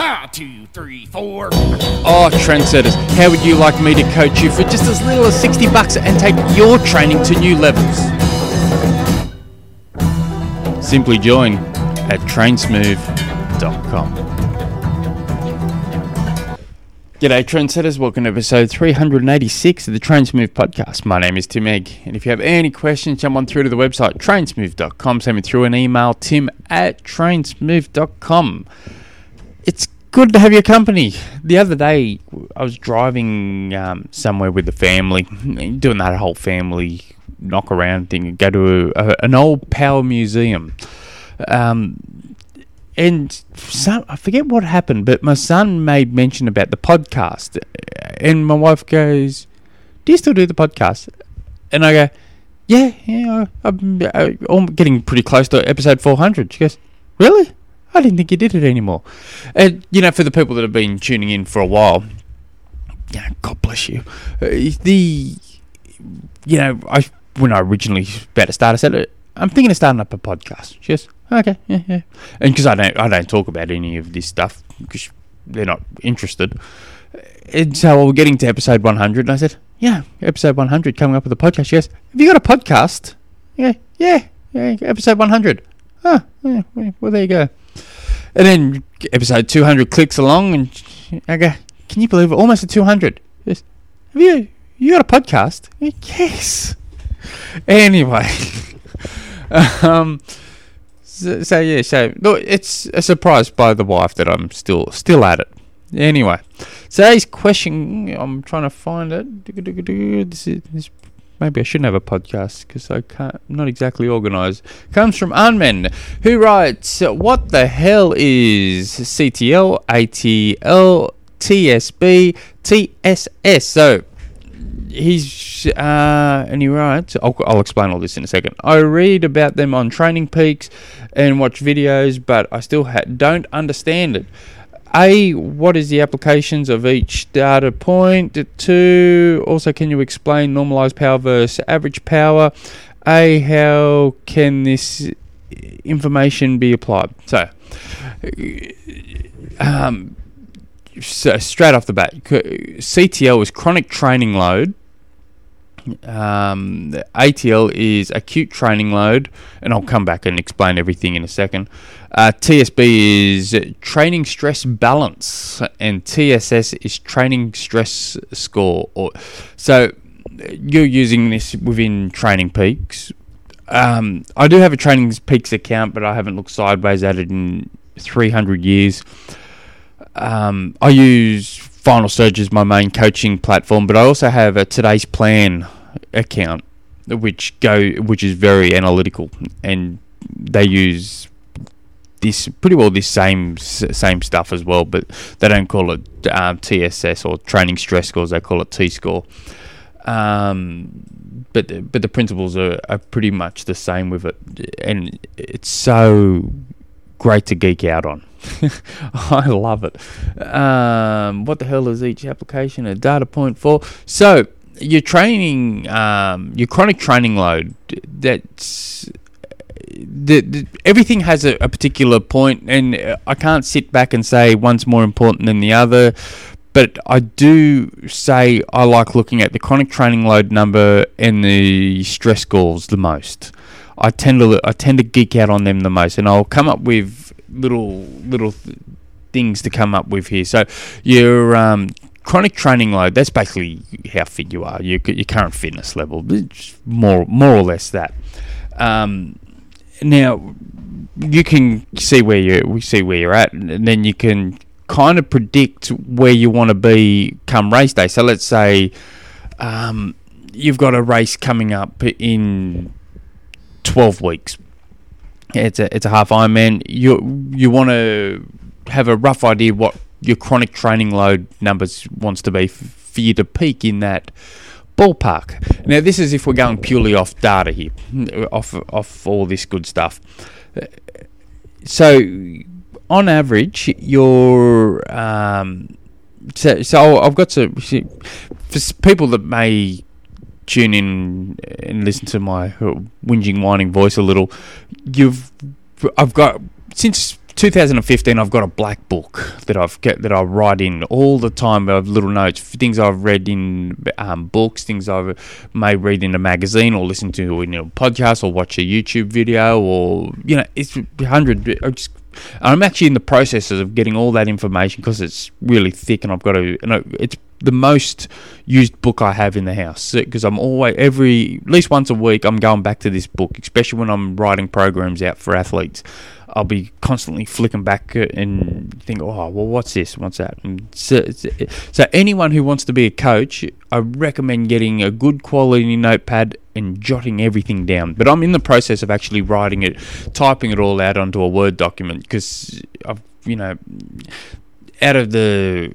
Ha, two, three, four. Oh, trendsetters, how would you like me to coach you for just as little as 60 bucks and take your training to new levels? Simply join at trainsmooth.com. G'day, trendsetters. Welcome to episode 386 of the Trainsmooth podcast. My name is Tim Egg, and if you have any questions, jump on through to the website trainsmooth.com. Send me through an email, tim at trainsmooth.com. It's good to have your company. The other day, I was driving um, somewhere with the family, doing that whole family knock around thing, go to a, an old power museum. Um, and some, I forget what happened, but my son made mention about the podcast, and my wife goes, "Do you still do the podcast?" And I go, "Yeah, yeah, I'm, I'm getting pretty close to episode 400." She goes, "Really? I didn't think you did it anymore." And you know, for the people that have been tuning in for a while, yeah, God bless you. Uh, the you know, I when I originally about to start, I said, "I'm thinking of starting up a podcast." She goes, Okay, yeah, yeah. And because I don't, I don't talk about any of this stuff because they're not interested. And so we're getting to episode 100, and I said, "Yeah, episode 100 coming up with a podcast." She goes, "Have you got a podcast?" Yeah, yeah, yeah. Episode 100. Oh, yeah, well, there you go. And then episode 200 clicks along, and I go, "Can you believe it? Almost at 200." She goes, "Have you, you got a podcast?" Yes. Anyway, um. So, so, yeah, so look, it's a surprise by the wife that I'm still still at it. Anyway, today's question, I'm trying to find it. This is, this, maybe I shouldn't have a podcast because I can't, I'm not exactly organised. Comes from Unmen, who writes, "What the hell is CTL, ATL, TSB, TSS?" So he's uh, and he writes I'll, I'll explain all this in a second i read about them on training peaks and watch videos but i still ha- don't understand it a what is the applications of each data point? two also can you explain normalized power versus average power a how can this information be applied so um, so straight off the bat, CTL is chronic training load. Um, ATL is acute training load, and I'll come back and explain everything in a second. Uh, TSB is training stress balance, and TSS is training stress score. Or so you're using this within Training Peaks. Um, I do have a Training Peaks account, but I haven't looked sideways at it in 300 years um, I use Final Surge as my main coaching platform, but I also have a Today's Plan account, which go which is very analytical, and they use this pretty well this same same stuff as well, but they don't call it um, TSS or training stress scores. They call it T score. Um, but but the principles are, are pretty much the same with it, and it's so great to geek out on. I love it. Um, what the hell is each application? A data point for? So your training, um, your chronic training load. That's the, the, everything has a, a, particular point, and I can't sit back and say one's more important than the other. But I do say I like looking at the chronic training load number and the stress scores the most. I tend to I tend to geek out on them the most, and I'll come up with little little th- things to come up with here. So your um, chronic training load that's basically how fit you are, your your current fitness level, more more or less that. Um, now you can see where you we see where you're at, and then you can kind of predict where you want to be come race day. So let's say um, you've got a race coming up in twelve weeks it's a it's a half Ironman. You you want to have a rough idea what your chronic training load numbers wants to be for you to peak in that ballpark. Now this is if we're going purely off data here, uh, off off all this good stuff. Uh, so on average, your um, so, so I've got to for people that may tune in and listen to my uh, whinging, whining voice a little, you've I've got since 2015, I've got a black book that I've that I write in all the time. of little notes, things I've read in um, books, things I may read in a magazine or listen to in a podcast or watch a YouTube video or you know, it's hundred. I'm actually in the process of getting all that information because it's really thick and I've got to. You know, it's the most used book I have in the house because I'm always every at least once a week I'm going back to this book, especially when I'm writing programs out for athletes. I'll be constantly flicking back and think, oh, well, what's this? What's that? So, so anyone who wants to be a coach, I recommend getting a good quality notepad and jotting everything down. But I'm in the process of actually writing it, typing it all out onto a Word document because I've, you know, out of the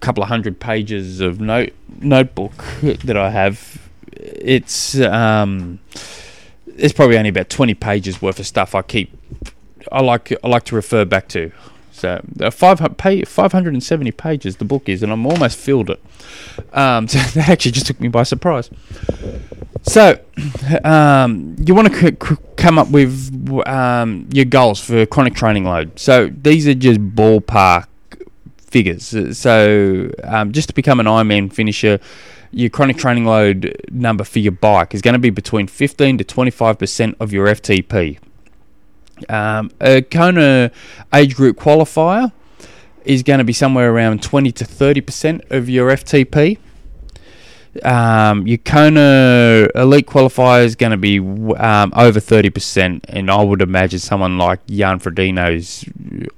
couple of hundred pages of note notebook that I have, it's um, it's probably only about twenty pages worth of stuff I keep. I like I like to refer back to. So uh, five 570 pages the book is, and I'm almost filled it. Um, so that actually just took me by surprise. So um, you want to c- c- come up with um, your goals for chronic training load. So these are just ballpark figures. So um, just to become an Ironman finisher, your chronic training load number for your bike is going to be between 15 to 25% of your FTP. Um, a Kona age group qualifier is going to be somewhere around 20 to 30% of your FTP. Um, your Kona elite qualifier is going to be um, over 30%, and I would imagine someone like Jan Frodeno's,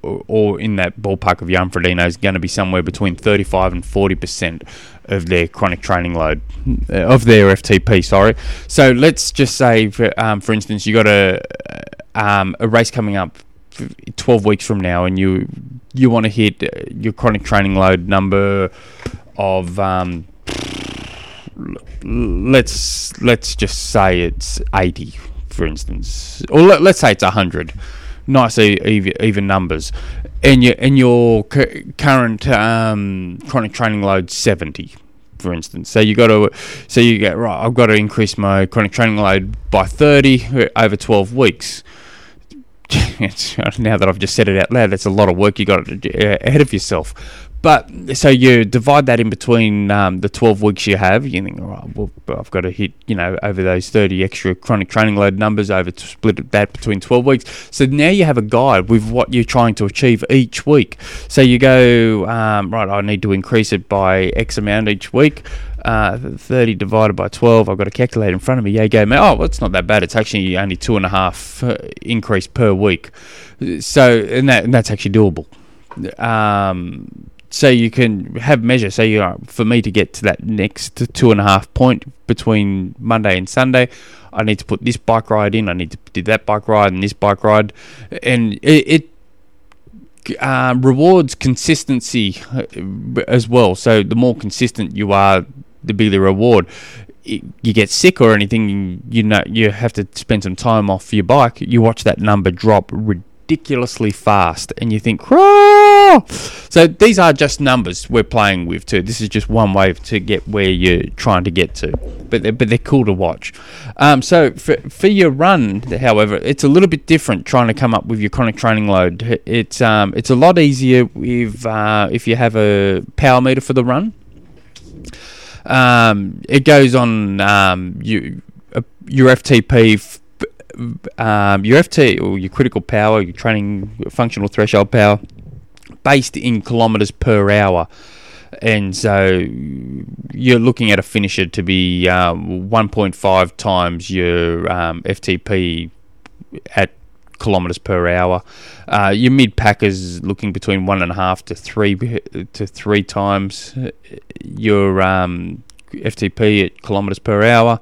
or, or in that ballpark of Jan Frodeno, is going to be somewhere between 35 and 40% of their chronic training load, uh, of their FTP, sorry. So let's just say, for, um, for instance, you got a, um, a race coming up 12 weeks from now, and you you want to hit your chronic training load number of um, let's let's just say it's 80 for instance. Or let, us say it's 100 nice even, even numbers. And your and your current um, chronic training load 70 for instance. So you got to so you get right I've got to increase my chronic training load by 30 over 12 weeks now that I've just said it out loud, that's a lot of work you got ahead of yourself. But so you divide that in between um, the 12 weeks you have. You think, all right, well, I've got to hit, you know, over those 30 extra chronic training load numbers over to split that between 12 weeks. So now you have a guide with what you're trying to achieve each week. So you go, um, right, I need to increase it by X amount each week. Uh, 30 divided by 12, I've got a calculator in front of me. Yeah, go, oh, well, it's not that bad. It's actually only two and a half uh, increase per week. So, and, that, and that's actually doable. Um, so you can have measure. So you are, for me to get to that next two and a half point between Monday and Sunday, I need to put this bike ride in. I need to do that bike ride and this bike ride, and it, it uh, rewards consistency uh, as well. So the more consistent you are, the bigger the reward. You get sick or anything, you know you have to spend some time off your bike. You watch that number drop ridiculously fast, and you think, so these are just numbers we're playing with too. This is just one way to get where you're trying to get to, but they're, but they're cool to watch. Um, so for for your run, however, it's a little bit different trying to come up with your chronic training load. It's um it's a lot easier if uh, if you have a power meter for the run. Um, it goes on um, you, uh, your FTP. F- um, your FT or your critical power, your training functional threshold power, based in kilometres per hour. And so you're looking at a finisher to be um, 1.5 times your um, FTP at kilometres per hour. Uh, your mid packers looking between one and a half to three to three times your um, FTP at kilometres per hour.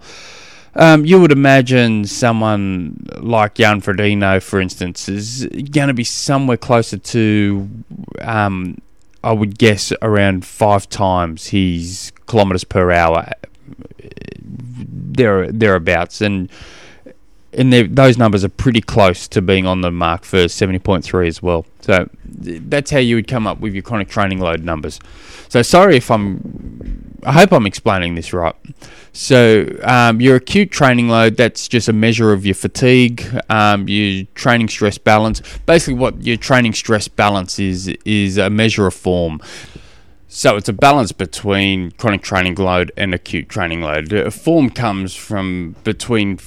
Um, you would imagine someone like Jan Frodeno, for instance, is going to be somewhere closer to, um, I would guess, around five times his kilometres per hour. There, thereabouts, and and those numbers are pretty close to being on the mark for 70.3 as well. So that's how you would come up with your chronic training load numbers. So sorry if I'm I hope I'm explaining this right. So, um, your acute training load, that's just a measure of your fatigue, um, your training stress balance. Basically, what your training stress balance is, is a measure of form. So, it's a balance between chronic training load and acute training load. Uh, form comes from between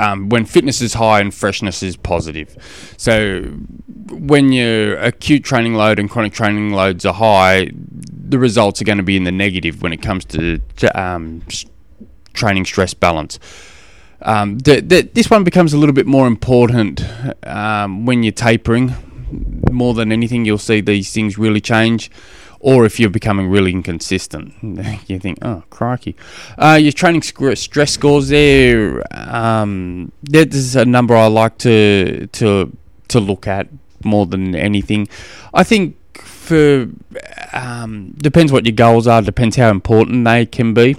um, when fitness is high and freshness is positive. So, when your acute training load and chronic training loads are high, the results are going to be in the negative when it comes to, to um, training stress balance. Um, the, the, this one becomes a little bit more important um, when you're tapering. More than anything, you'll see these things really change. Or if you're becoming really inconsistent, you think, oh, crikey. Uh, your training stress scores there, um, there's a number I like to, to, to look at more than anything. I think for um, depends what your goals are, depends how important they can be.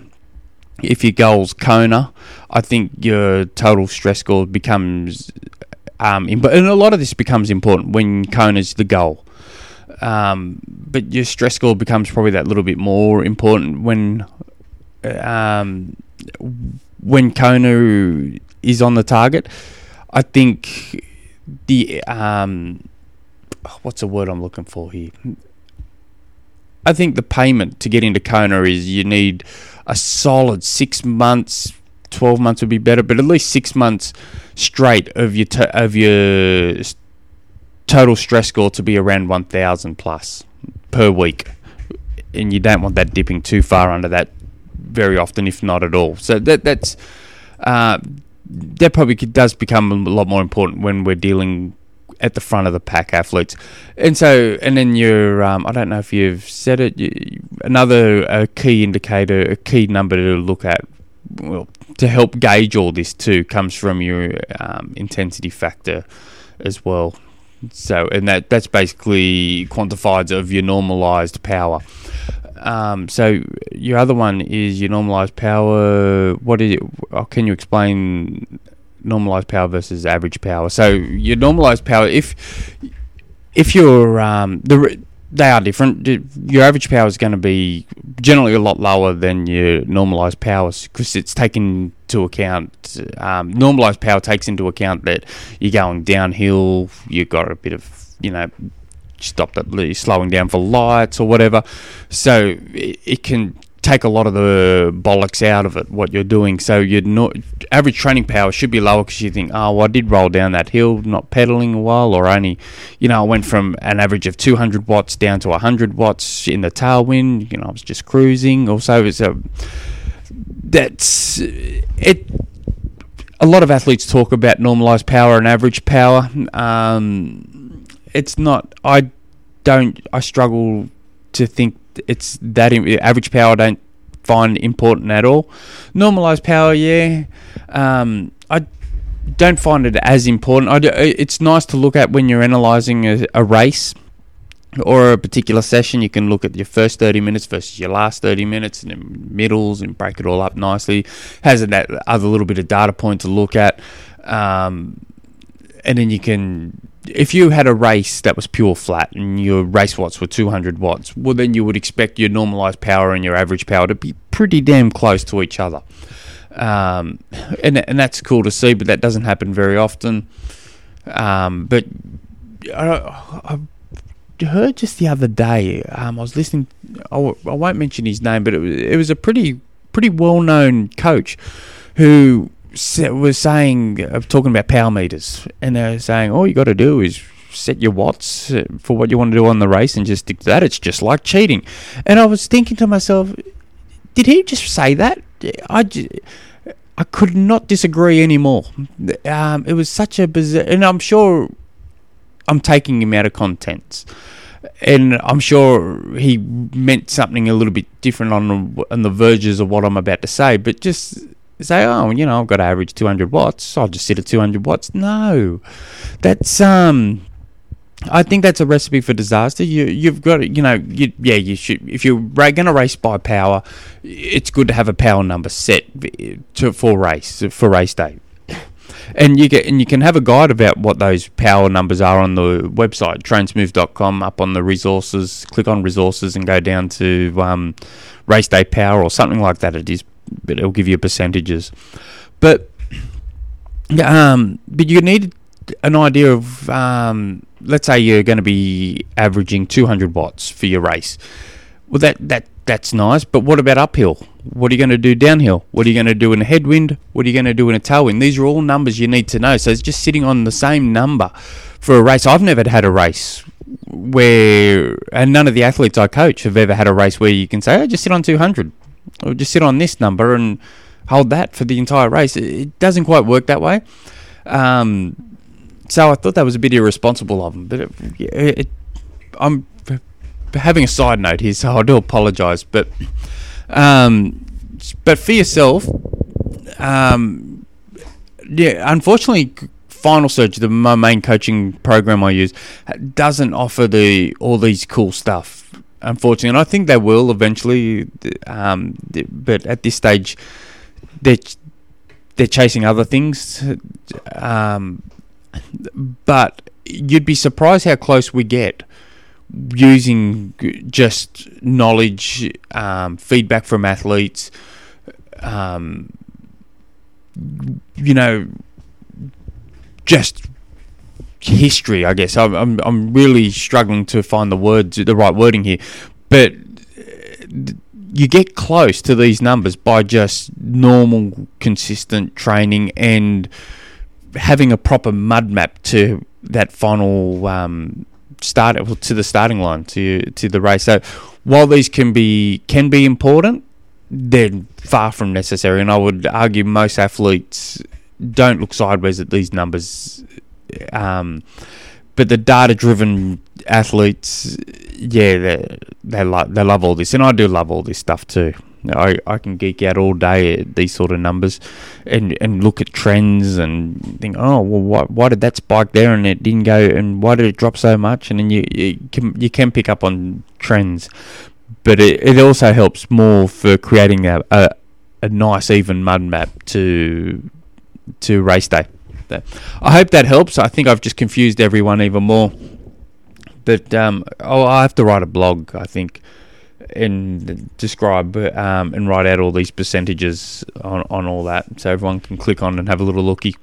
If your goals Kona, I think your total stress score becomes um, and a lot of this becomes important when Kona's the goal. Um, but your stress score becomes probably that little bit more important when um, when Kona is on the target. I think the um, what's the word I'm looking for here? I think the payment to get into Kona is you need a solid six months, twelve months would be better, but at least six months straight of your to- of your total stress score to be around one thousand plus per week, and you don't want that dipping too far under that very often, if not at all. So that that's uh, that probably does become a lot more important when we're dealing at the front of the pack athletes. And so, and then you're, um, I don't know if you've said it, you, another a key indicator, a key number to look at, well, to help gauge all this too, comes from your um, intensity factor as well. So, and that that's basically quantified of your normalized power. Um, so your other one is your normalized power. What is it? Oh, can you explain normalized power versus average power. So your normalized power, if if you're um, the they are different. Your average power is going to be generally a lot lower than your normalized powers because it's taken into account. Um, normalized power takes into account that you're going downhill. You've got a bit of you know stopped at slowing down for lights or whatever. So it, it can take a lot of the bollocks out of it, what you're doing. So your no, average training power should be lower because you think, oh, well, I did roll down that hill, not pedaling a while, or only, you know, I went from an average of 200 watts down to 100 watts in the tailwind. You know, I was just cruising. Also, it's a that's it. A lot of athletes talk about normalized power and average power. Um, it's not. I don't. I struggle to think it's that average power I don't find important at all. Normalized power, yeah. Um, I don't find it as important. I do, it's nice to look at when you're analysing a, a, race or a particular session. You can look at your first 30 minutes versus your last 30 minutes and then middles and break it all up nicely. Has that other little bit of data point to look at. Um, and then you can if you had a race that was pure flat and your race watts were 200 watts, well, then you would expect your normalized power and your average power to be pretty damn close to each other. Um, and, and that's cool to see, but that doesn't happen very often. Um, but I, I, heard just the other day, um, I was listening, I w- I won't mention his name, but it was, it was a pretty, pretty well known coach who was saying, uh, talking about power meters, and they're saying all you got to do is set your watts uh, for what you want to do on the race and just stick to that. It's just like cheating. And I was thinking to myself, did he just say that? I, I could not disagree anymore. Um, it was such a bizarre, and I'm sure I'm taking him out of context. And I'm sure he meant something a little bit different on on the verges of what I'm about to say, but just say, oh, you know, I've got to average 200 watts. I'll just sit at 200 watts. No, that's um. I think that's a recipe for disaster. You you've got to, you know you, yeah you should if you're going to race by power, it's good to have a power number set to for race for race day. And you get and you can have a guide about what those power numbers are on the website trainsmooth.com. Up on the resources, click on resources and go down to um, race day power or something like that. It is, but it'll give you percentages. But um, but you need an idea of um, let's say you're going to be averaging 200 watts for your race. Well, that that that's nice, but what about uphill? What are you going to do downhill? What are you going to do in a headwind? What are you going to do in a tailwind? These are all numbers you need to know. So it's just sitting on the same number for a race. I've never had a race where, and none of the athletes I coach have ever had a race where you can say, oh, just sit on 200 or just sit on this number and hold that for the entire race. It doesn't quite work that way. Um, so I thought that was a bit irresponsible of them. But it, it, I'm having a side note here, so I do apologise. But um, but for yourself, um, yeah, unfortunately, Final Surge, the my main coaching program I use, doesn't offer the all these cool stuff. Unfortunately, and I think they will eventually. Um, but at this stage, they're they're chasing other things. Um, but you'd be surprised how close we get using just knowledge, um, feedback from athletes, um, you know, just history. I guess I'm, I'm I'm really struggling to find the words, the right wording here, but you get close to these numbers by just normal, consistent training and having a proper mud map to that final um, start to the starting line to to the race. So while these can be can be important, they're far from necessary, and I would argue most athletes don't look sideways at these numbers. Um, but the data-driven athletes, yeah, they they like they love all this, and I do love all this stuff too. I, I can geek out all day at these sort of numbers and, and look at trends and think, oh, well, why, why did that spike there and it didn't go, and why did it drop so much? And then you, you, can, you can pick up on trends, but it, it also helps more for creating a, a, a nice, even mud map to, to race day. I hope that helps. I think I've just confused everyone even more. But um, oh, I have to write a blog, I think and describe um, and write out all these percentages on, on all that so everyone can click on and have a little looky.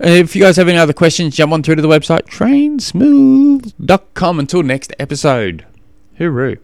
If you guys have any other questions, jump on through to the website trainsmooth.com. Until next episode. Hooroo.